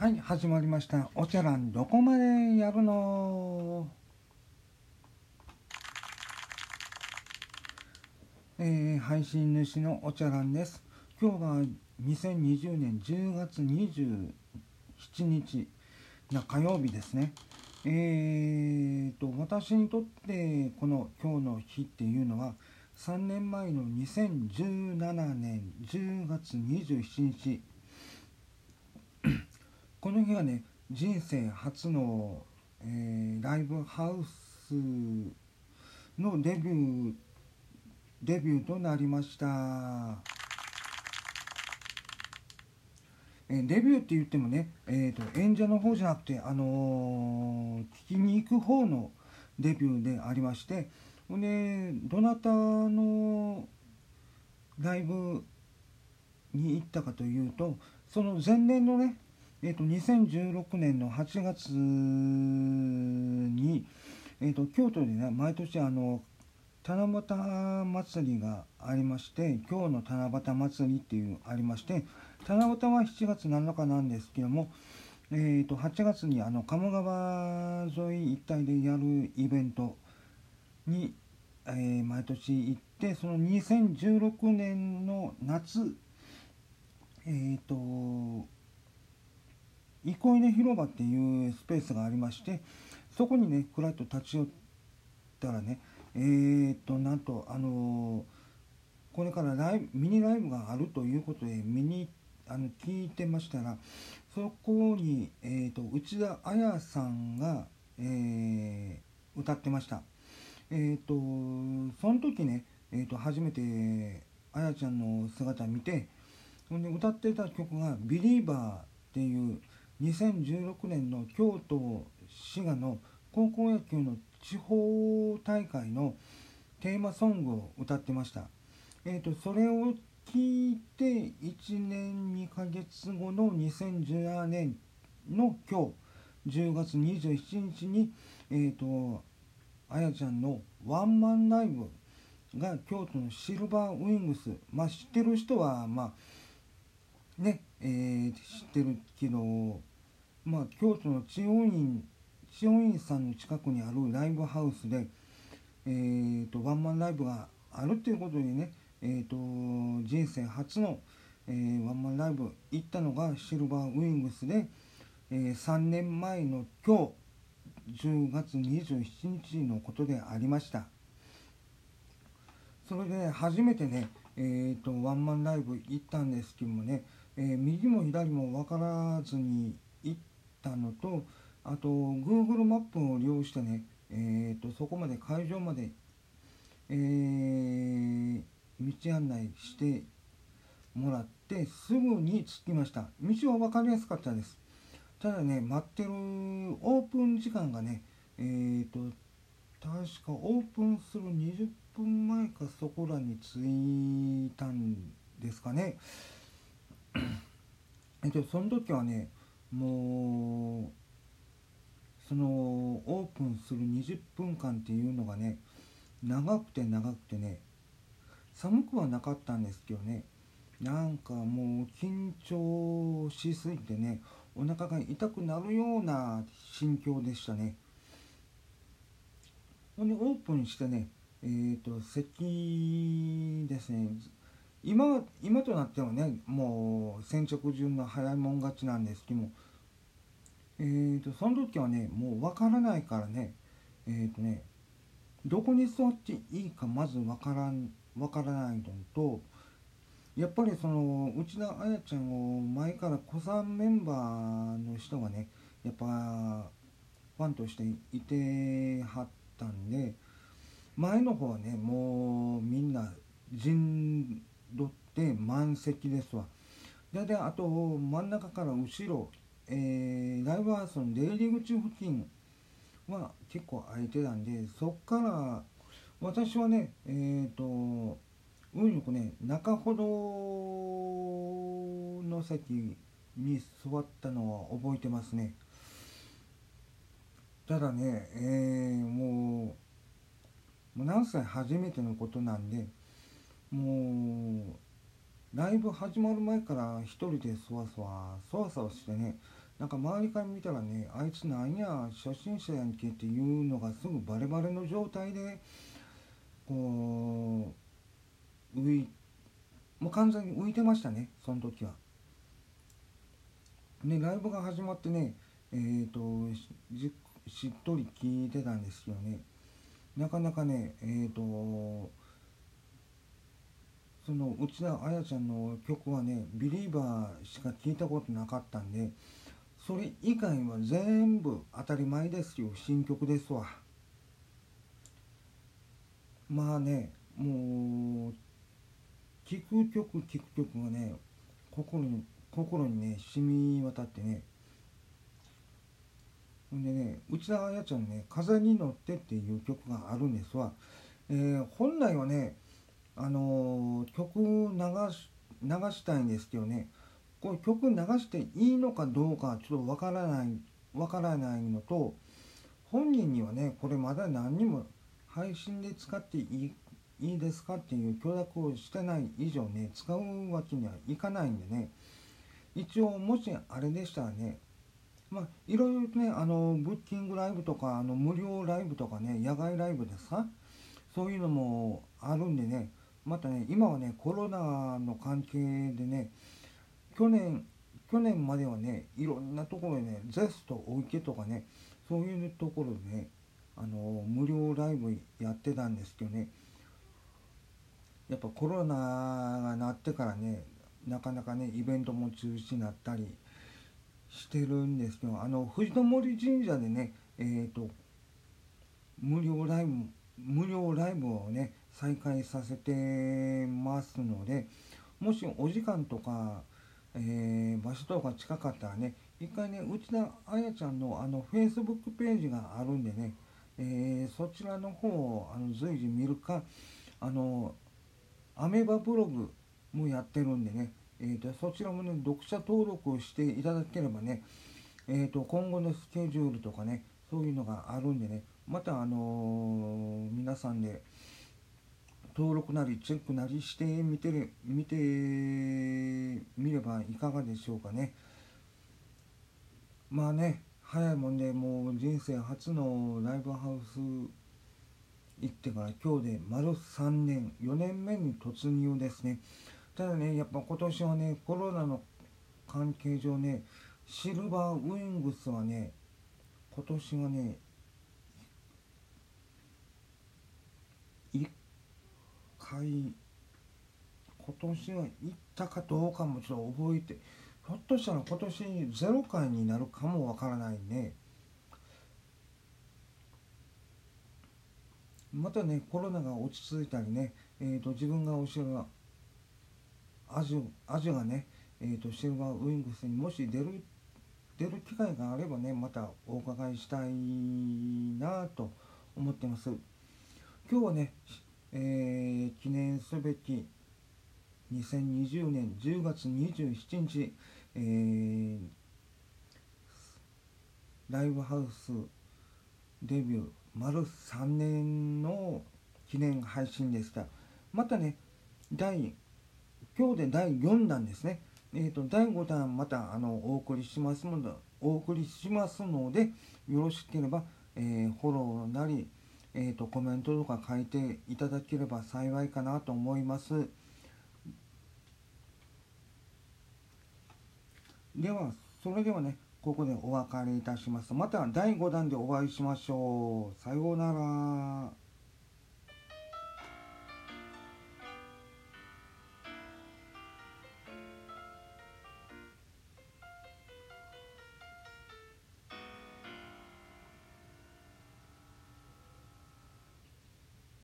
はい始まりました。おちゃらんどこまでやるの？えー、配信主のおちゃらんです。今日が2020年10月27日な火曜日ですね。えーと私にとってこの今日の日っていうのは3年前の2017年10月27日この日はね人生初の、えー、ライブハウスのデビューデビューとなりました、えー、デビューって言ってもね、えーと、演者の方じゃなくて、あのー、聞きに行く方のデビューでありましてほんでどなたのライブに行ったかというとその前年のねえーと、2016年の8月に、えーと、京都でね毎年あの七夕祭りがありまして今日の七夕祭りっていうありまして七夕は7月7日なんですけども、えーと、8月にあの鴨川沿い一帯でやるイベントに、えー、毎年行ってその2016年の夏えっ、ー、と憩いの広場っていうスペースがありましてそこにねふらっと立ち寄ったらねえー、っとなんとあのー、これからライブミニライブがあるということで見にあの聞いてましたらそこに、えーと、内田彩さんが、えー、歌ってました。えっ、とその時ね、えーと、初めて彩ちゃんの姿見てほんで歌ってた曲が「ビリーバー」っていう2016年の京都滋賀の高校野球の地方大会のテーマソングを歌ってました。えーと、それを聞いて1年2ヶ月後の2017年の今日10月27日に、えーと、あやちゃんのワンマンライブが京都のシルバーウィングスまあ知ってる人はまあね、えー、知ってるけどまあ、京都の千代院千代院さんの近くにあるライブハウスで、えーと、ワンマンライブがあるっていうことでね、えーと、人生初の、えー、ワンマンライブ行ったのがシルバーウィングスで、えー、3年前の今日10月27日のことでありました。それで、ね、初めてね、えーと、ワンマンライブ行ったんですけどもね、えー、右も左も分からずにたのとあと Google マップを利用してね、えーと、そこまで会場まで、えー、道案内してもらってすぐに着きました。道は分かりやすかったです。ただね待ってるオープン時間がねえーと確かオープンする20分前かそこらに着いたんですかね。えっとその時はねもうそのオープンする20分間っていうのがね長くて長くてね寒くはなかったんですけどねなんかもう緊張しすぎてねお腹が痛くなるような心境でしたね。ほんでオープンしてねえっ、ー、と席ですね。今今となってはねもう先着順の早いもん勝ちなんですけどもえーと、その時はねもう分からないからねえっ、ー、とねどこに座っていいかまず分からん分からないのとやっぱりその内田彩ちゃんを前から子さんメンバーの人がねやっぱファンとしていてはったんで前の方はねもうみんな陣取って満席ですわ。でであと真ん中から後ろえー、ライブハウスの出入り口付近は結構空いてたんでそっから私はねえっ、ー、と運よくね中ほどの席に座ったのは覚えてますねただねえー、もうもう何歳初めてのことなんでもうライブ始まる前から一人でそわそわそわそわしてねなんか周りから見たらねあいつなんや初心者やんけっていうのがすぐバレバレの状態でこう浮いもう完全に浮いてましたねその時は。ねライブが始まってねえーと、しっとり聞いてたんですよねなかなかねえーとその内田彩ちゃんの曲はね「ビリーバー」しか聞いたことなかったんでそれ以外は全部当たり前ですよ。新曲ですわ。まあねもう聴く曲聴く曲がね心に心にね染み渡ってね。ほんでね内田彩ちゃんね「風に乗って」っていう曲があるんですわ、えー、本来はねあのー、曲流し流したいんですけどね。こう曲流していいのかどうかちょっとわからないわからないのと本人にはねこれまだ何にも配信で使っていいいいですかっていう許諾をしてない以上ね使うわけにはいかないんでね。一応もしあれでしたらねまあいろいろねあのブッキングライブとかあの無料ライブとかね野外ライブですかそういうのもあるんでねまたね今はねコロナの関係でね去年去年まではねいろんなところでねゼストお池とかねそういうところでねあの無料ライブやってたんですけどねやっぱコロナがなってからねなかなかねイベントも中止になったりしてるんですけどあの藤森神社でねえっ、ー、と無料ライブ無料ライブをね再開させてますのでもしお時間とか、えー、場所とか近かったらね一回ね内田彩ちゃんのあのフェイスブックページがあるんでね、えー、そちらの方をあの随時見るかあのアメバブログもやってるんでね、えーと、そちらもね読者登録をしていただければね、えーと、今後のスケジュールとかねそういうのがあるんでねまたあのー、皆さんで登録なりチェックなりしてみてる見てみればいかがでしょうかね。まあね早いもんでもう人生初のライブハウス行ってから今日で丸3年4年目に突入ですね。ただねやっぱ今年はねコロナの関係上ねシルバーウィングスはね今年はね1回今年は行ったかどうかもちょっと覚えてひょっとしたら今年0回になるかもわからないね。またねコロナが落ち着いたりね、えーと、自分がお城がアジアジがね、えーと、シルバーウィングスにもし出る出る機会があればねまたお伺いしたいなと思ってます。今日はね、えー、記念すべき2020年10月27日、えー、ライブハウスデビュー丸3年の記念配信でした。またね第今日で第4弾ですね。えーと、第5弾またあのお送りしますのでお送りしますのでよろしければ、えー、フォローなり、えーと、コメントとか書いていただければ幸いかなと思います。ではそれではねここでお別れいたします。また第5弾でお会いしましょう。さようなら。